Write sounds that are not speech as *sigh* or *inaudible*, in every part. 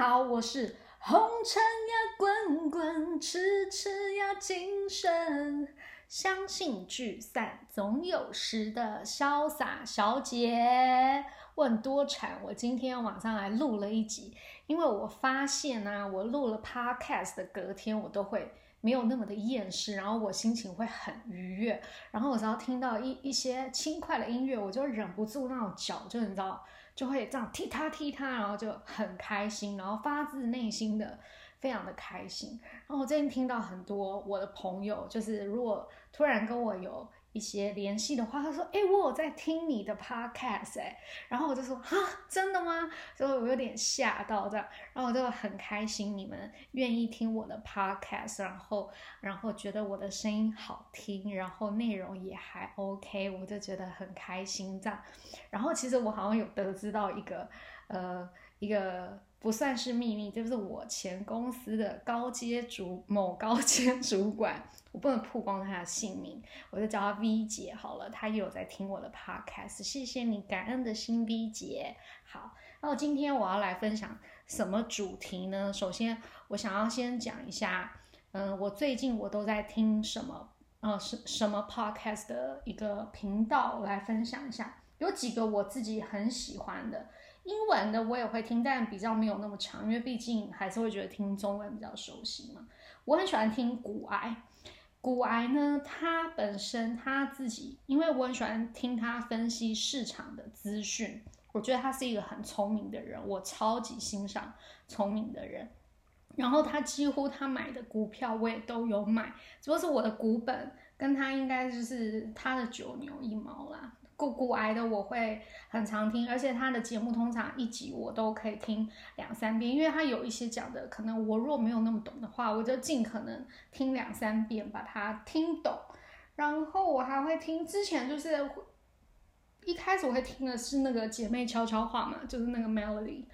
好，我是红尘呀滚滚，痴痴呀精神，相信聚散总有时的潇洒小姐。问多产，我今天晚上来录了一集，因为我发现呢，我录了 podcast 的隔天，我都会没有那么的厌世，然后我心情会很愉悦，然后我只要听到一一些轻快的音乐，我就忍不住那种脚就你知道。就会这样踢他踢他，然后就很开心，然后发自内心的非常的开心。然后我最近听到很多我的朋友，就是如果突然跟我有。一些联系的话，他说：“哎，我有在听你的 podcast，哎。”然后我就说：“哈，真的吗？”所以我有点吓到这样，然后我就很开心，你们愿意听我的 podcast，然后然后觉得我的声音好听，然后内容也还 OK，我就觉得很开心这样。然后其实我好像有得知到一个呃一个。不算是秘密，就是我前公司的高阶主某高阶主管，我不能曝光他的姓名，我就叫他 V 姐好了。他也有在听我的 podcast，谢谢你，感恩的心 V 姐。好，那我今天我要来分享什么主题呢？首先，我想要先讲一下，嗯，我最近我都在听什么，呃，什什么 podcast 的一个频道我来分享一下，有几个我自己很喜欢的。英文的我也会听，但比较没有那么长，因为毕竟还是会觉得听中文比较熟悉嘛。我很喜欢听古癌，古癌呢，他本身他自己，因为我很喜欢听他分析市场的资讯，我觉得他是一个很聪明的人，我超级欣赏聪明的人。然后他几乎他买的股票我也都有买，只不过是我的股本跟他应该就是他的九牛一毛啦。骨骨癌的我会很常听，而且他的节目通常一集我都可以听两三遍，因为他有一些讲的可能我若没有那么懂的话，我就尽可能听两三遍把它听懂。然后我还会听之前就是一开始我会听的是那个姐妹悄悄话嘛，就是那个 Melody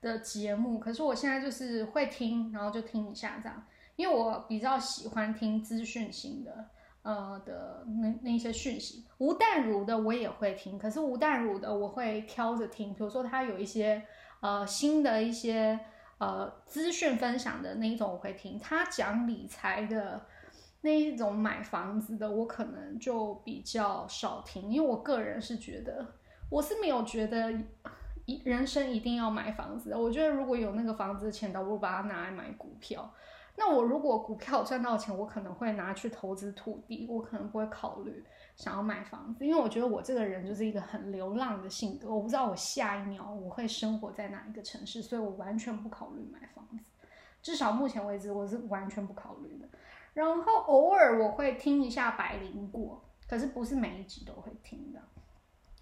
的节目，可是我现在就是会听，然后就听一下这样，因为我比较喜欢听资讯型的。呃的那那些讯息，吴淡如的我也会听，可是吴淡如的我会挑着听，比如说他有一些呃新的一些呃资讯分享的那一种我会听，他讲理财的那一种买房子的我可能就比较少听，因为我个人是觉得我是没有觉得一人生一定要买房子的，我觉得如果有那个房子的钱，倒不如把它拿来买股票。那我如果股票赚到钱，我可能会拿去投资土地，我可能不会考虑想要买房子，因为我觉得我这个人就是一个很流浪的性格，我不知道我下一秒我会生活在哪一个城市，所以我完全不考虑买房子，至少目前为止我是完全不考虑的。然后偶尔我会听一下百灵果，可是不是每一集都会听的。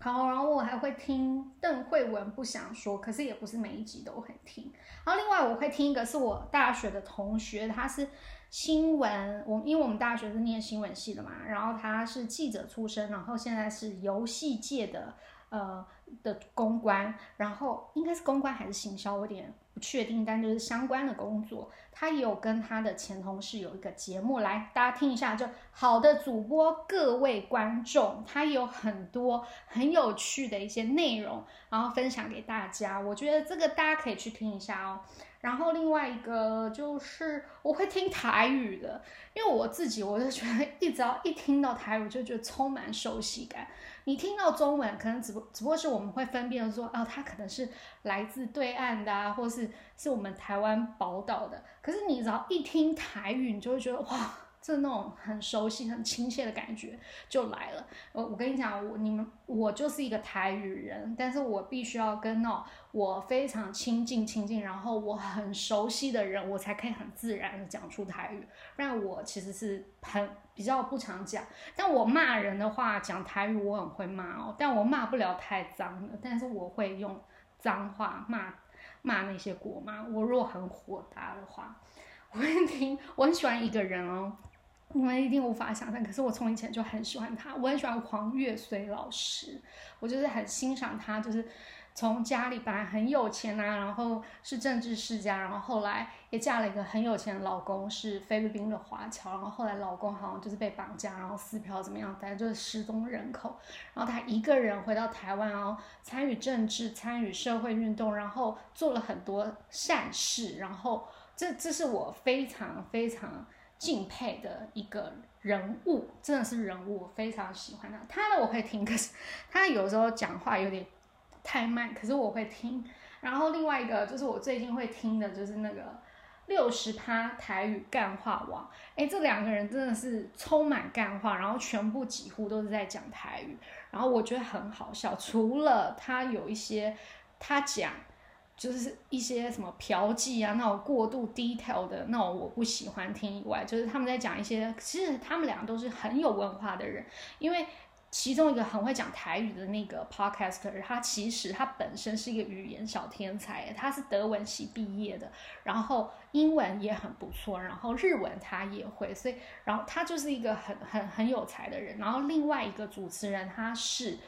好，然后我还会听邓慧文不想说，可是也不是每一集都很听。然后另外我会听一个是我大学的同学，他是新闻，我因为我们大学是念新闻系的嘛，然后他是记者出身，然后现在是游戏界的呃的公关，然后应该是公关还是行销，我有点。确定，但就是相关的工作，他也有跟他的前同事有一个节目，来大家听一下，就好的主播，各位观众，他有很多很有趣的一些内容，然后分享给大家，我觉得这个大家可以去听一下哦。然后另外一个就是我会听台语的，因为我自己我就觉得，一只要一听到台语，就觉得充满熟悉感。你听到中文，可能只不只不过是我们会分辨说，哦，它可能是来自对岸的啊，或是是我们台湾宝岛的。可是你只要一听台语，你就会觉得哇。这那种很熟悉、很亲切的感觉就来了。我我跟你讲，我你们我就是一个台语人，但是我必须要跟那我非常亲近、亲近，然后我很熟悉的人，我才可以很自然的讲出台语。不然我其实是很比较不常讲。但我骂人的话，讲台语我很会骂哦，但我骂不了太脏的，但是我会用脏话骂骂那些国骂。我如果很火大的话，我会听。我很喜欢一个人哦。你们一定无法想象，可是我从以前就很喜欢他。我很喜欢黄月水老师，我就是很欣赏他，就是从家里本来很有钱啊，然后是政治世家，然后后来也嫁了一个很有钱的老公，是菲律宾的华侨，然后后来老公好像就是被绑架，然后撕票怎么样，反正就是失踪人口。然后她一个人回到台湾哦，参与政治，参与社会运动，然后做了很多善事，然后这这是我非常非常敬佩的一个人物，真的是人物，我非常喜欢他。他呢我会听，可是他有时候讲话有点。太慢，可是我会听。然后另外一个就是我最近会听的，就是那个六十趴台语干话网。哎，这两个人真的是充满干话，然后全部几乎都是在讲台语，然后我觉得很好笑。除了他有一些他讲就是一些什么嫖妓啊那种过度 detail 的那种我不喜欢听以外，就是他们在讲一些，其实他们两个都是很有文化的人，因为。其中一个很会讲台语的那个 podcaster，他其实他本身是一个语言小天才，他是德文系毕业的，然后英文也很不错，然后日文他也会，所以然后他就是一个很很很有才的人。然后另外一个主持人他是。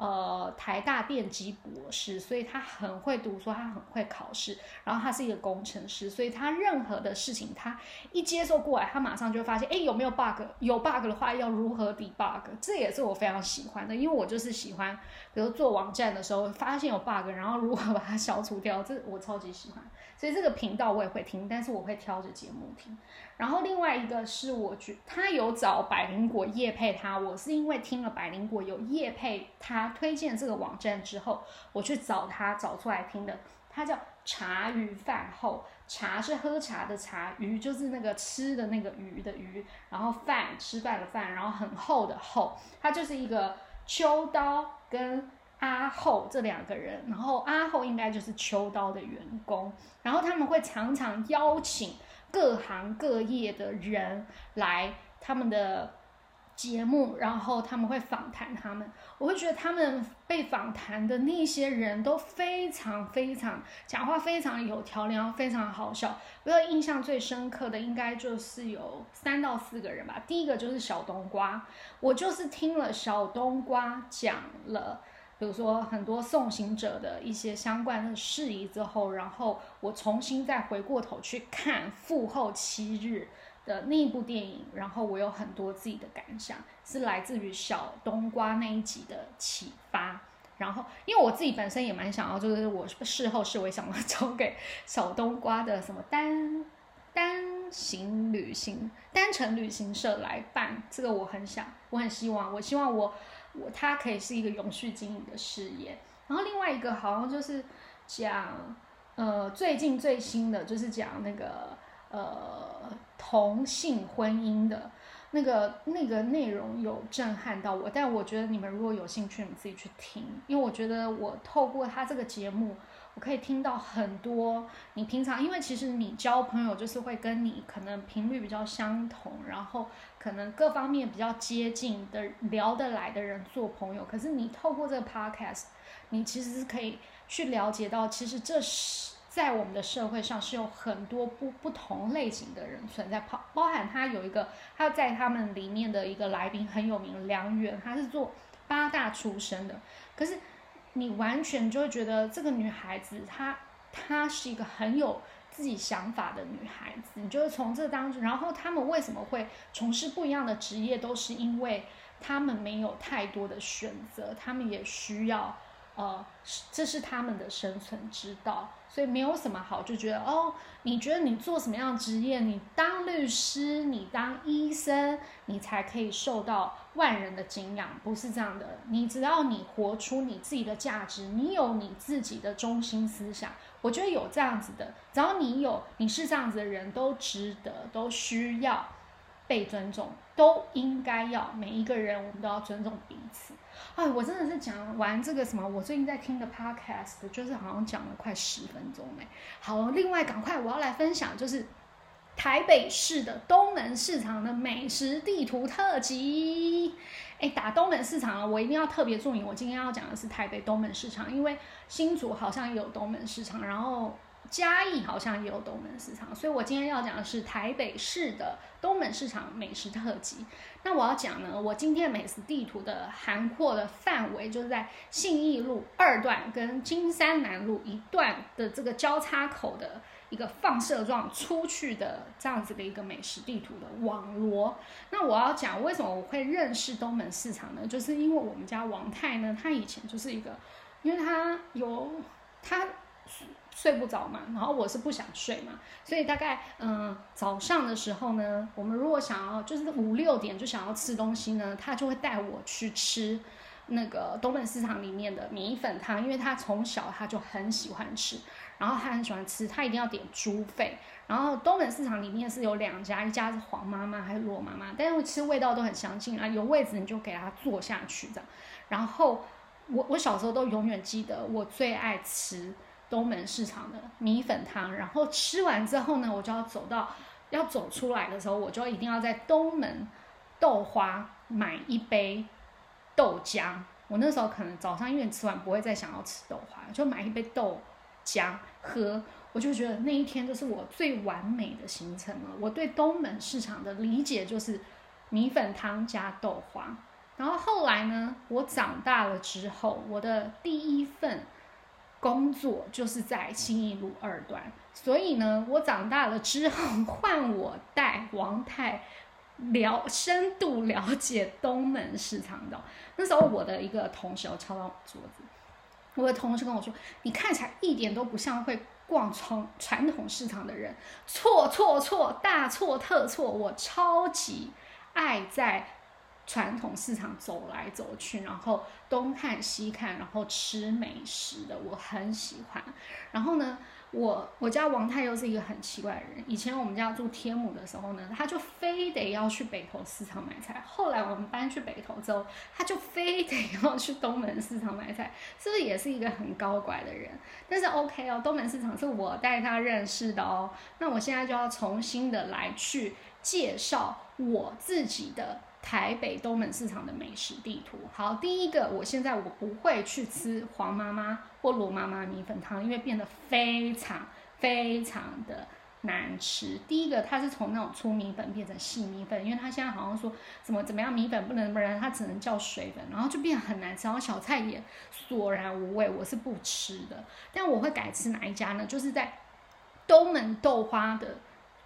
呃，台大电机博士，所以他很会读书，他很会考试，然后他是一个工程师，所以他任何的事情，他一接受过来，他马上就发现，哎，有没有 bug？有 bug 的话，要如何 debug？这也是我非常喜欢的，因为我就是喜欢，比如做网站的时候，发现有 bug，然后如何把它 *laughs* 消除掉，这我超级喜欢。所以这个频道我也会听，但是我会挑着节目听。然后另外一个是，我觉他有找百灵果叶配他，我是因为听了百灵果有叶配他推荐这个网站之后，我去找他找出来听的。他叫茶余饭后，茶是喝茶的茶，鱼就是那个吃的那个鱼的鱼，然后饭吃饭的饭，然后很厚的厚，他就是一个秋刀跟。阿后这两个人，然后阿后应该就是秋刀的员工，然后他们会常常邀请各行各业的人来他们的节目，然后他们会访谈他们。我会觉得他们被访谈的那些人都非常非常讲话非常有条理，然后非常好笑。我印象最深刻的应该就是有三到四个人吧。第一个就是小冬瓜，我就是听了小冬瓜讲了。比如说很多送行者的一些相关的事宜之后，然后我重新再回过头去看《父后七日》的那一部电影，然后我有很多自己的感想，是来自于小冬瓜那一集的启发。然后，因为我自己本身也蛮想要，就是我事后是我想要 *laughs* 交给小冬瓜的什么单单行旅行、单程旅行社来办，这个我很想，我很希望，我希望我。我它可以是一个永续经营的事业，然后另外一个好像就是讲，呃，最近最新的就是讲那个呃同性婚姻的那个那个内容有震撼到我，但我觉得你们如果有兴趣，你们自己去听，因为我觉得我透过他这个节目。可以听到很多你平常，因为其实你交朋友就是会跟你可能频率比较相同，然后可能各方面比较接近的聊得来的人做朋友。可是你透过这个 podcast，你其实是可以去了解到，其实这是在我们的社会上是有很多不不同类型的人存在，包包含他有一个他在他们里面的一个来宾很有名，梁远，他是做八大出身的，可是。你完全就会觉得这个女孩子，她她是一个很有自己想法的女孩子。你就是从这当中，然后他们为什么会从事不一样的职业，都是因为他们没有太多的选择，他们也需要，呃，这是他们的生存之道。所以没有什么好就觉得哦，你觉得你做什么样的职业，你当律师，你当医生，你才可以受到万人的敬仰，不是这样的。你只要你活出你自己的价值，你有你自己的中心思想，我觉得有这样子的，只要你有，你是这样子的人，都值得，都需要被尊重，都应该要每一个人，我们都要尊重彼此。哎，我真的是讲完这个什么，我最近在听的 podcast，就是好像讲了快十分钟哎。好，另外赶快我要来分享，就是台北市的东门市场的美食地图特辑。哎，打东门市场了，我一定要特别注明，我今天要讲的是台北东门市场，因为新竹好像有东门市场，然后嘉义好像也有东门市场，所以我今天要讲的是台北市的东门市场美食特辑。那我要讲呢，我今天美食地图的涵括的范围就是在信义路二段跟金山南路一段的这个交叉口的一个放射状出去的这样子的一个美食地图的网罗。那我要讲为什么我会认识东门市场呢？就是因为我们家王太呢，他以前就是一个，因为他有他。睡不着嘛，然后我是不想睡嘛，所以大概嗯早上的时候呢，我们如果想要就是五六点就想要吃东西呢，他就会带我去吃那个东门市场里面的米粉汤，因为他从小他就很喜欢吃，然后他很喜欢吃，他一定要点猪肺。然后东门市场里面是有两家，一家是黄妈妈还是罗妈妈，但是其实味道都很相近啊，有位置你就给他坐下去这样。然后我我小时候都永远记得我最爱吃。东门市场的米粉汤，然后吃完之后呢，我就要走到要走出来的时候，我就一定要在东门豆花买一杯豆浆。我那时候可能早上因为吃完不会再想要吃豆花，就买一杯豆浆喝。我就觉得那一天就是我最完美的行程了。我对东门市场的理解就是米粉汤加豆花。然后后来呢，我长大了之后，我的第一份。工作就是在新义路二段，所以呢，我长大了之后换我带王太了深度了解东门市场的。那时候我的一个同事要敲到桌子，我的同事跟我说：“你看起来一点都不像会逛传传统市场的人。”错错错，大错特错！我超级爱在。传统市场走来走去，然后东看西看，然后吃美食的，我很喜欢。然后呢，我我家王太又是一个很奇怪的人。以前我们家住天母的时候呢，他就非得要去北投市场买菜。后来我们搬去北投之后，他就非得要去东门市场买菜，是不是也是一个很高拐的人？但是 OK 哦，东门市场是我带他认识的哦。那我现在就要重新的来去介绍我自己的。台北东门市场的美食地图。好，第一个，我现在我不会去吃黄妈妈或罗妈妈米粉汤，因为变得非常非常的难吃。第一个，它是从那种粗米粉变成细米粉，因为它现在好像说怎么怎么样米粉不能不然，它只能叫水粉，然后就变得很难吃。然后小菜也索然无味，我是不吃的。但我会改吃哪一家呢？就是在东门豆花的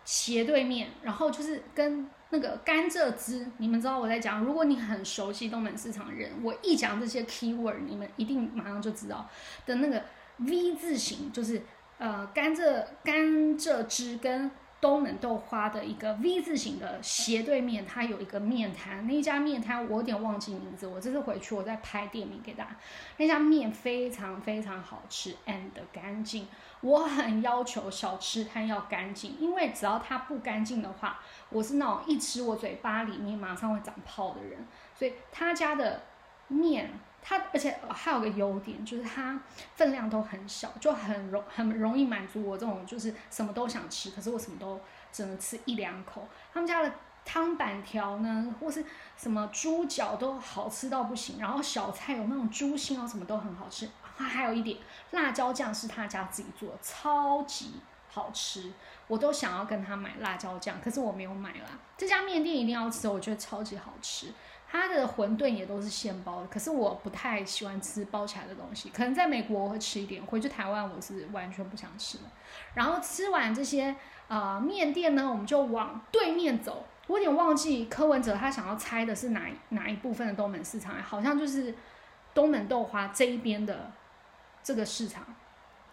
斜对面，然后就是跟。那个甘蔗汁，你们知道我在讲。如果你很熟悉东门市场的人，我一讲这些 keyword，你们一定马上就知道的那个 V 字形，就是呃甘蔗甘蔗汁跟东门豆花的一个 V 字形的斜对面，它有一个面摊。那家面摊我有点忘记名字，我这次回去我再拍店名给大家。那家面非常非常好吃，and 干净。我很要求小吃摊要干净，因为只要它不干净的话。我是那种一吃我嘴巴里面马上会长泡的人，所以他家的面，它而且还有个优点就是它分量都很小，就很容很容易满足我这种就是什么都想吃，可是我什么都只能吃一两口。他们家的汤板条呢，或是什么猪脚都好吃到不行，然后小菜有那种猪心啊，什么都很好吃。还有一点辣椒酱是他家自己做，超级。好吃，我都想要跟他买辣椒酱，可是我没有买啦。这家面店一定要吃，我觉得超级好吃。它的馄饨也都是现包的，可是我不太喜欢吃包起来的东西。可能在美国我会吃一点，回去台湾我是完全不想吃的。然后吃完这些呃面店呢，我们就往对面走。我有点忘记柯文哲他想要猜的是哪哪一部分的东门市场，好像就是东门豆花这一边的这个市场。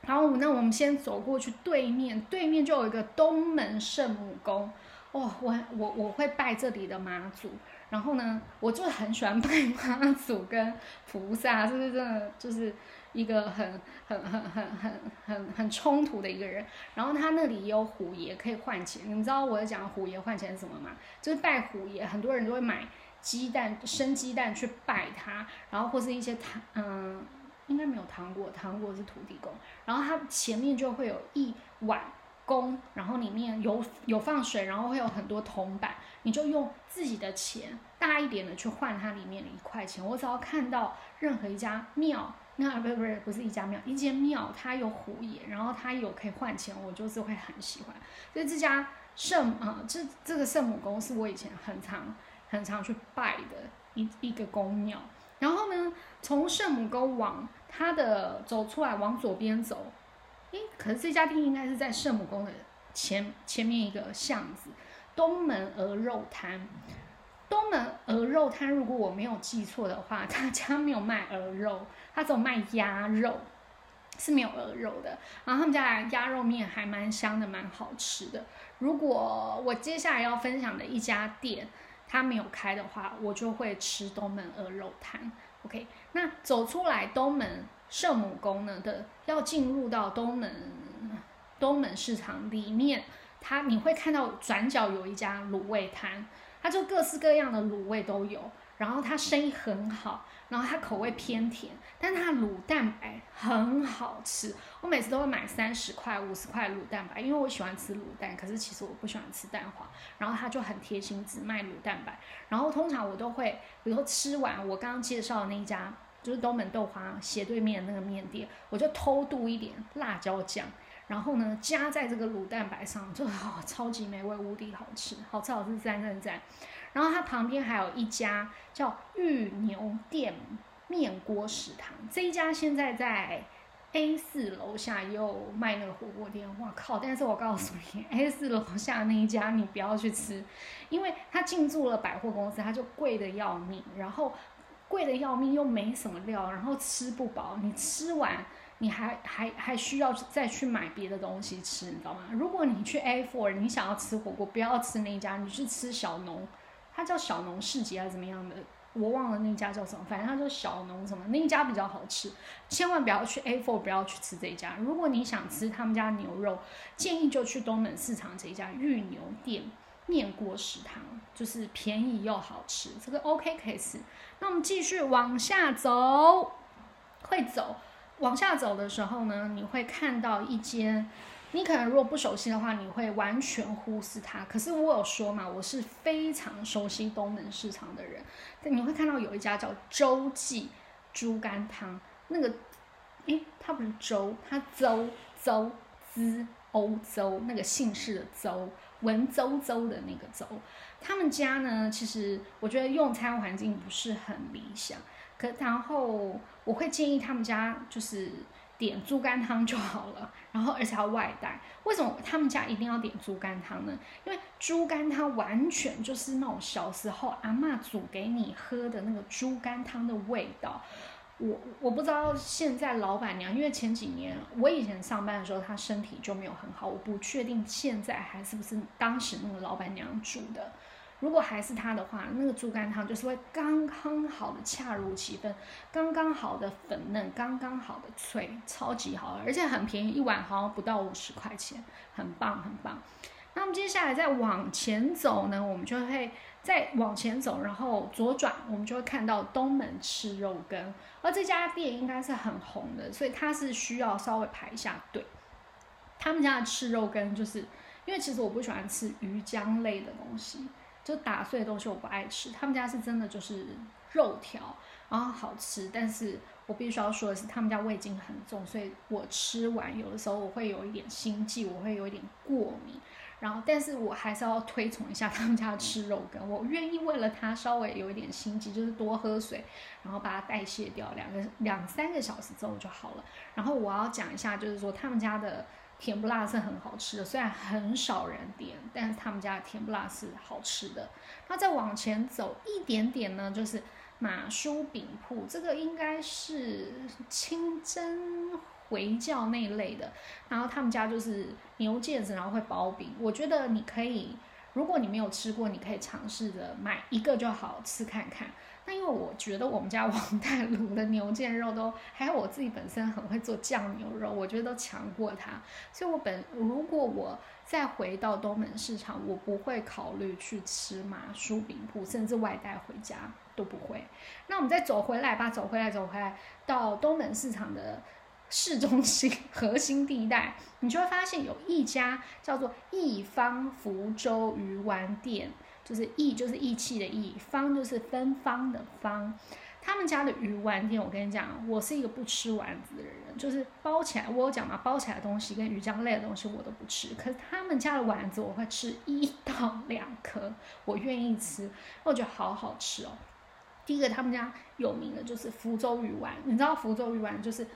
然后，那我们先走过去对面，对面就有一个东门圣母宫。哦，我我我会拜这里的妈祖。然后呢，我就很喜欢拜妈祖跟菩萨，是不是真的就是一个很很很很很很很冲突的一个人？然后他那里也有虎爷可以换钱。你们知道我在讲虎爷换钱是什么吗？就是拜虎爷，很多人都会买鸡蛋、生鸡蛋去拜他，然后或是一些糖嗯。应该没有糖果，糖果是土地公。然后它前面就会有一碗公，然后里面有有放水，然后会有很多铜板，你就用自己的钱大一点的去换它里面的一块钱。我只要看到任何一家庙那不是不是不是一家庙，一间庙它有虎爷，然后它有可以换钱，我就是会很喜欢。所以这家圣啊，这这个圣母宫是我以前很常很常去拜的一一个宫庙。然后呢，从圣母宫往它的走出来往左边走，诶，可是这家店应该是在圣母宫的前前面一个巷子，东门鹅肉摊。东门鹅肉摊，如果我没有记错的话，他家没有卖鹅肉，他只有卖鸭肉，是没有鹅肉的。然后他们家的鸭肉面还蛮香的，蛮好吃的。如果我接下来要分享的一家店，它没有开的话，我就会吃东门鹅肉摊。OK，那走出来东门圣母宫呢的，要进入到东门东门市场里面，它你会看到转角有一家卤味摊。它就各式各样的卤味都有，然后它生意很好，然后它口味偏甜，但它卤蛋白很好吃。我每次都会买三十块、五十块卤蛋白，因为我喜欢吃卤蛋，可是其实我不喜欢吃蛋黄。然后它就很贴心，只卖卤蛋白。然后通常我都会，比如说吃完我刚刚介绍的那一家，就是东门豆花斜对面那个面店，我就偷渡一点辣椒酱。然后呢，加在这个卤蛋白上，就 *laughs* 好超级美味，无敌好吃，好吃好吃赞赞赞。然后它旁边还有一家叫玉牛店面锅食堂，这一家现在在 A 四楼下也有卖那个火锅店。哇靠！但是我告诉你，A 四楼下那一家你不要去吃，因为它进驻了百货公司，它就贵的要命，然后贵的要命又没什么料，然后吃不饱，你吃完。你还还还需要再去买别的东西吃，你知道吗？如果你去 A Four，你想要吃火锅，不要吃那一家，你去吃小农，它叫小农市集还是怎么样的，我忘了那家叫什么，反正它叫小农什么，那一家比较好吃，千万不要去 A Four，不要去吃这一家。如果你想吃他们家牛肉，建议就去东门市场这一家玉牛店面锅食堂，就是便宜又好吃，这个 OK 可以吃。那我们继续往下走，会走。往下走的时候呢，你会看到一间，你可能如果不熟悉的话，你会完全忽视它。可是我有说嘛，我是非常熟悉东门市场的人。你会看到有一家叫周记猪肝汤，那个，诶，它不是周，它周周滋欧洲那个姓氏的周，文绉绉的那个周。他们家呢，其实我觉得用餐环境不是很理想。可然后我会建议他们家就是点猪肝汤就好了，*laughs* 然后而且要外带。为什么他们家一定要点猪肝汤呢？因为猪肝汤完全就是那种小时候阿妈煮给你喝的那个猪肝汤的味道。我我不知道现在老板娘，因为前几年我以前上班的时候，她身体就没有很好，我不确定现在还是不是当时那个老板娘煮的。如果还是她的话，那个猪肝汤就是会刚刚好的恰如其分，刚刚好的粉嫩，刚刚好的脆，超级好，而且很便宜，一碗好像不到五十块钱，很棒很棒。那么接下来再往前走呢，我们就会再往前走，然后左转，我们就会看到东门吃肉羹，而这家店应该是很红的，所以它是需要稍微排一下队。他们家的吃肉羹，就是因为其实我不喜欢吃鱼浆类的东西。就打碎的东西我不爱吃，他们家是真的就是肉条，然后好吃，但是我必须要说的是，他们家味精很重，所以我吃完有的时候我会有一点心悸，我会有一点过敏，然后但是我还是要推崇一下他们家的吃肉羹，我愿意为了它稍微有一点心机，就是多喝水，然后把它代谢掉，两个两三个小时之后就好了。然后我要讲一下，就是说他们家的。甜不辣是很好吃的，虽然很少人点，但是他们家的甜不辣是好吃的。那再往前走一点点呢，就是马叔饼铺，这个应该是清真回教那一类的。然后他们家就是牛腱子，然后会包饼。我觉得你可以，如果你没有吃过，你可以尝试着买一个就好吃看看。那因为我觉得我们家王大卤的牛腱肉都，还有我自己本身很会做酱牛肉，我觉得都强过它，所以我本如果我再回到东门市场，我不会考虑去吃麻薯饼铺，甚至外带回家都不会。那我们再走回来吧，走回来，走回来到东门市场的市中心 *laughs* 核心地带，你就会发现有一家叫做一方福州鱼丸店。就是义就是义气的义，方就是芬芳的芳，他们家的鱼丸店，我跟你讲，我是一个不吃丸子的人，就是包起来，我有讲嘛，包起来的东西跟鱼浆类的东西我都不吃。可是他们家的丸子，我会吃一到两颗，我愿意吃，我觉得好好吃哦。第一个，他们家有名的就是福州鱼丸，你知道福州鱼丸就是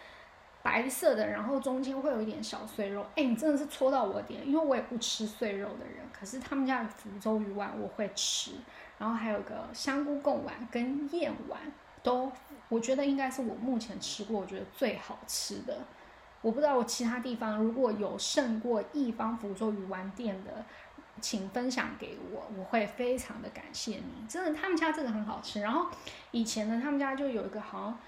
白色的，然后中间会有一点小碎肉。哎，你真的是戳到我点，因为我也不吃碎肉的人，可是他们家的福州鱼丸我会吃。然后还有个香菇贡丸跟燕丸。都，我觉得应该是我目前吃过我觉得最好吃的。我不知道我其他地方如果有胜过一方福州鱼丸店的，请分享给我，我会非常的感谢你。真的，他们家这个很好吃。然后以前呢，他们家就有一个好像。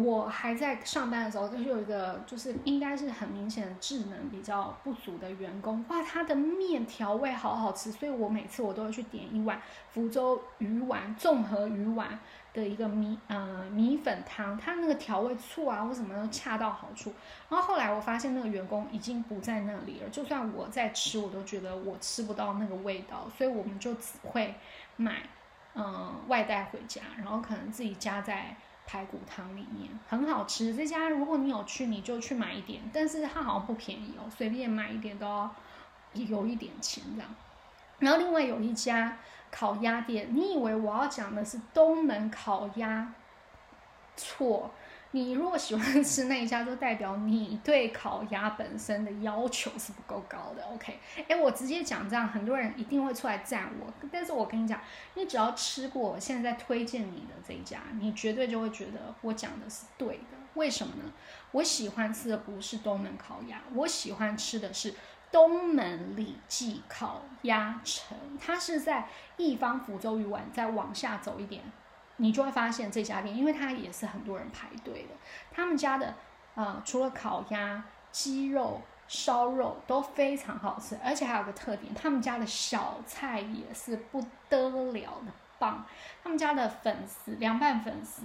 我还在上班的时候，就是有一个就是应该是很明显的智能比较不足的员工，哇，他的面调味好好吃，所以我每次我都会去点一碗福州鱼丸综合鱼丸的一个米呃米粉汤，它那个调味醋啊或什么都恰到好处。然后后来我发现那个员工已经不在那里了，就算我在吃，我都觉得我吃不到那个味道，所以我们就只会买嗯外带回家，然后可能自己加在。排骨汤里面很好吃，这家如果你有去，你就去买一点，但是它好像不便宜哦，随便买一点都要有一点钱这样。然后另外有一家烤鸭店，你以为我要讲的是东门烤鸭？错。你如果喜欢吃那一家，就代表你对烤鸭本身的要求是不够高的。OK，哎，我直接讲这样，很多人一定会出来赞我。但是我跟你讲，你只要吃过我现在推荐你的这一家，你绝对就会觉得我讲的是对的。为什么呢？我喜欢吃的不是东门烤鸭，我喜欢吃的是东门李记烤鸭城，它是在一方福州鱼丸再往下走一点。你就会发现这家店，因为它也是很多人排队的。他们家的，啊，除了烤鸭、鸡肉、烧肉都非常好吃，而且还有个特点，他们家的小菜也是不得了的棒。他们家的粉丝、凉拌粉丝，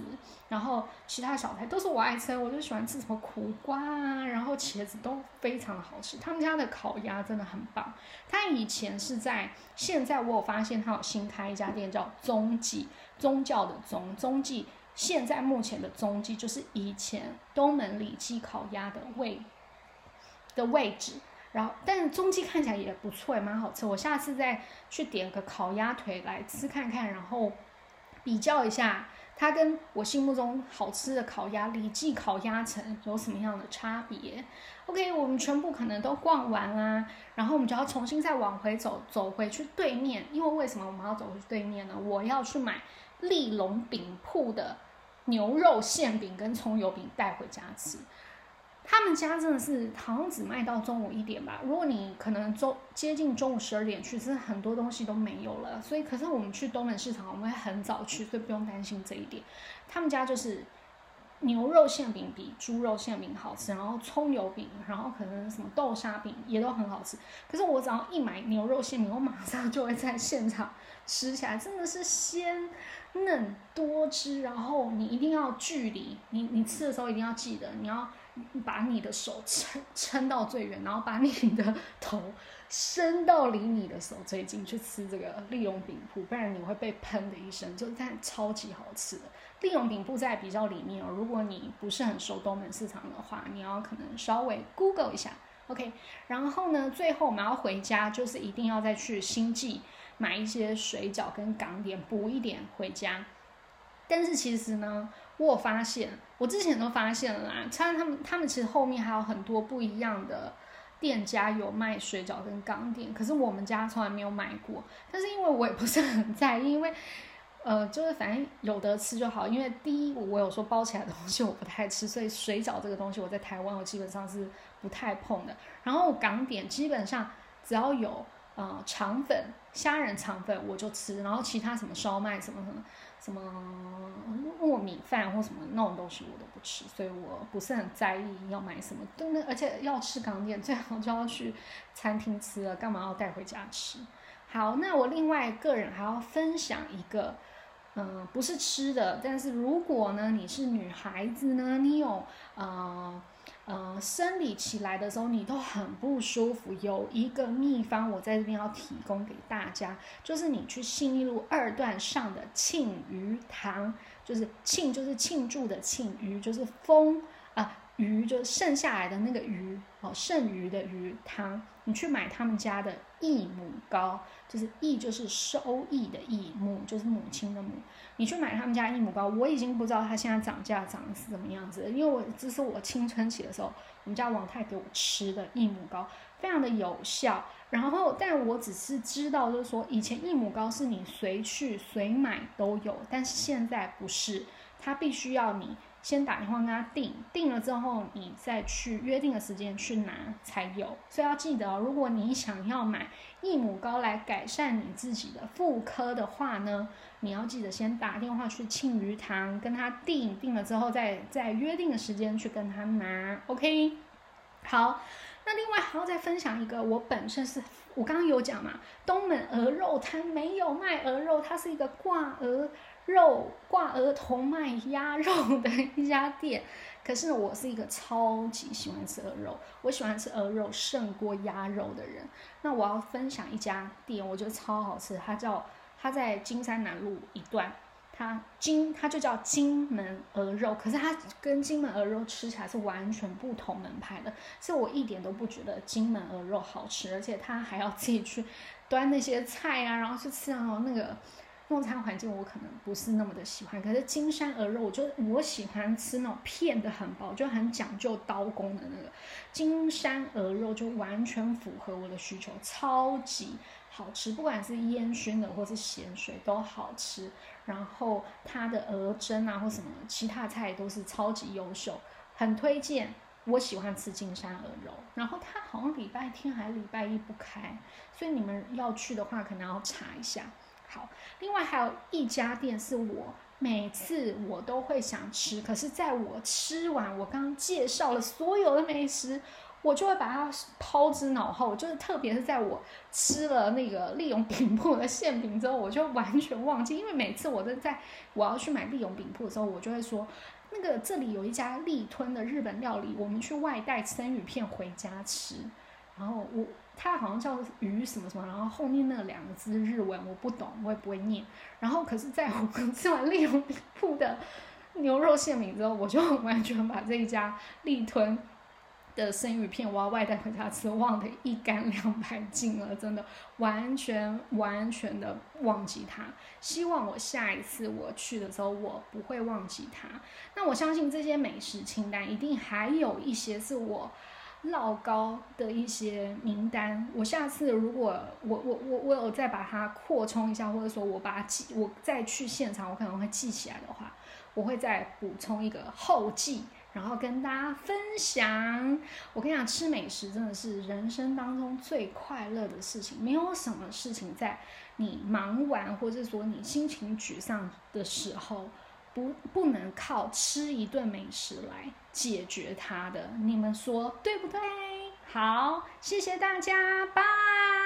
然后其他小菜都是我爱吃，我就喜欢吃什么苦瓜啊，然后茄子都非常的好吃。他们家的烤鸭真的很棒。他以前是在，现在我有发现他有新开一家店叫宗记。宗教的宗宗记，现在目前的踪迹就是以前东门里记烤鸭的位的位置，然后但是踪迹看起来也不错，也蛮好吃。我下次再去点个烤鸭腿来吃看看，然后比较一下它跟我心目中好吃的烤鸭里记烤鸭城有什么样的差别。OK，我们全部可能都逛完啦，然后我们就要重新再往回走，走回去对面。因为为什么我们要走回去对面呢？我要去买。利隆饼铺的牛肉馅饼跟葱油饼带回家吃，他们家真的是好像只卖到中午一点吧。如果你可能中接近中午十二点去，真的很多东西都没有了。所以，可是我们去东门市场，我们会很早去，所以不用担心这一点。他们家就是牛肉馅饼比猪肉馅饼好吃，然后葱油饼，然后可能什么豆沙饼也都很好吃。可是我只要一买牛肉馅饼，我马上就会在现场吃起来，真的是鲜。嫩多汁，然后你一定要距离你你吃的时候一定要记得，你要把你的手撑 *laughs* 撑到最远，然后把你的头伸到离你的手最近去吃这个利用饼铺，不然你会被喷的一声。就但超级好吃的利用饼铺在比较里面哦。如果你不是很熟东门市场的话，你要可能稍微 Google 一下，OK。然后呢，最后我们要回家，就是一定要再去星际。买一些水饺跟港点补一点回家，但是其实呢，我发现我之前都发现了啦，像他们他们其实后面还有很多不一样的店家有卖水饺跟港点，可是我们家从来没有买过。但是因为我也不是很在意，因为呃，就是反正有得吃就好。因为第一，我有说包起来的东西我不太吃，所以水饺这个东西我在台湾我基本上是不太碰的。然后港点基本上只要有。呃，肠粉、虾仁肠粉我就吃，然后其他什么烧麦、什么什么什么糯米饭或什么那种东西我都不吃，所以我不是很在意要买什么。对，而且要吃港点，最好就要去餐厅吃了，干嘛要带回家吃？好，那我另外个人还要分享一个，嗯，不是吃的，但是如果呢你是女孩子呢，你有呃。呃，生理期来的时候，你都很不舒服。有一个秘方，我在这边要提供给大家，就是你去信义路二段上的庆余堂就是庆就是庆祝的庆，余就是丰啊，余就是剩下来的那个余哦，剩余的余汤，你去买他们家的益母膏，就是益就是收益的益，母就是母亲的母。你去买他们家益母膏，我已经不知道它现在涨价涨的是怎么样子，因为我这是我青春期的时候，我们家王太给我吃的益母膏，非常的有效。然后，但我只是知道，就是说以前益母膏是你随去随买都有，但是现在不是，它必须要你。先打电话跟他订，订了之后你再去约定的时间去拿才有。所以要记得，如果你想要买益母膏来改善你自己的妇科的话呢，你要记得先打电话去庆余堂跟他订，订了之后再在约定的时间去跟他拿。OK，好，那另外还要再分享一个，我本身是我刚刚有讲嘛，东门鹅肉摊没有卖鹅肉，它是一个挂鹅。肉挂额头卖鸭肉的一家店，*laughs* 可是呢，我是一个超级喜欢吃鹅肉，我喜欢吃鹅肉胜过鸭肉的人。那我要分享一家店，我觉得超好吃，它叫它在金山南路一段，它金它就叫金门鹅肉，可是它跟金门鹅肉吃起来是完全不同门派的，所以我一点都不觉得金门鹅肉好吃，而且它还要自己去端那些菜啊，然后去吃啊那个。用餐环境我可能不是那么的喜欢，可是金山鹅肉，我就我喜欢吃那种片的很薄，就很讲究刀工的那个金山鹅肉，就完全符合我的需求，超级好吃，不管是烟熏的或是咸水都好吃。然后它的鹅胗啊或什么其他菜都是超级优秀，很推荐。我喜欢吃金山鹅肉，然后它好像礼拜天还是礼拜一不开，所以你们要去的话可能要查一下。好，另外还有一家店是我每次我都会想吃，可是在我吃完我刚介绍了所有的美食，我就会把它抛之脑后。就是特别是在我吃了那个利永饼铺的馅饼之后，我就完全忘记，因为每次我都在我要去买利永饼铺的时候，我就会说那个这里有一家利吞的日本料理，我们去外带生鱼片回家吃，然后我。它好像叫鱼什么什么，然后后面那两个字日文我不懂，我也不会念。然后可是在我吃完利用铺的牛肉馅饼之后，我就完全把这一家利吞的生鱼片我要外带回家吃，忘得一干两白净了，真的完全完全的忘记它。希望我下一次我去的时候，我不会忘记它。那我相信这些美食清单一定还有一些是我。老高的一些名单，我下次如果我我我我有再把它扩充一下，或者说我把记，我再去现场，我可能会记起来的话，我会再补充一个后记，然后跟大家分享。我跟你讲，吃美食真的是人生当中最快乐的事情，没有什么事情在你忙完或者说你心情沮丧的时候。不，不能靠吃一顿美食来解决它的，你们说对不对？好，谢谢大家，拜。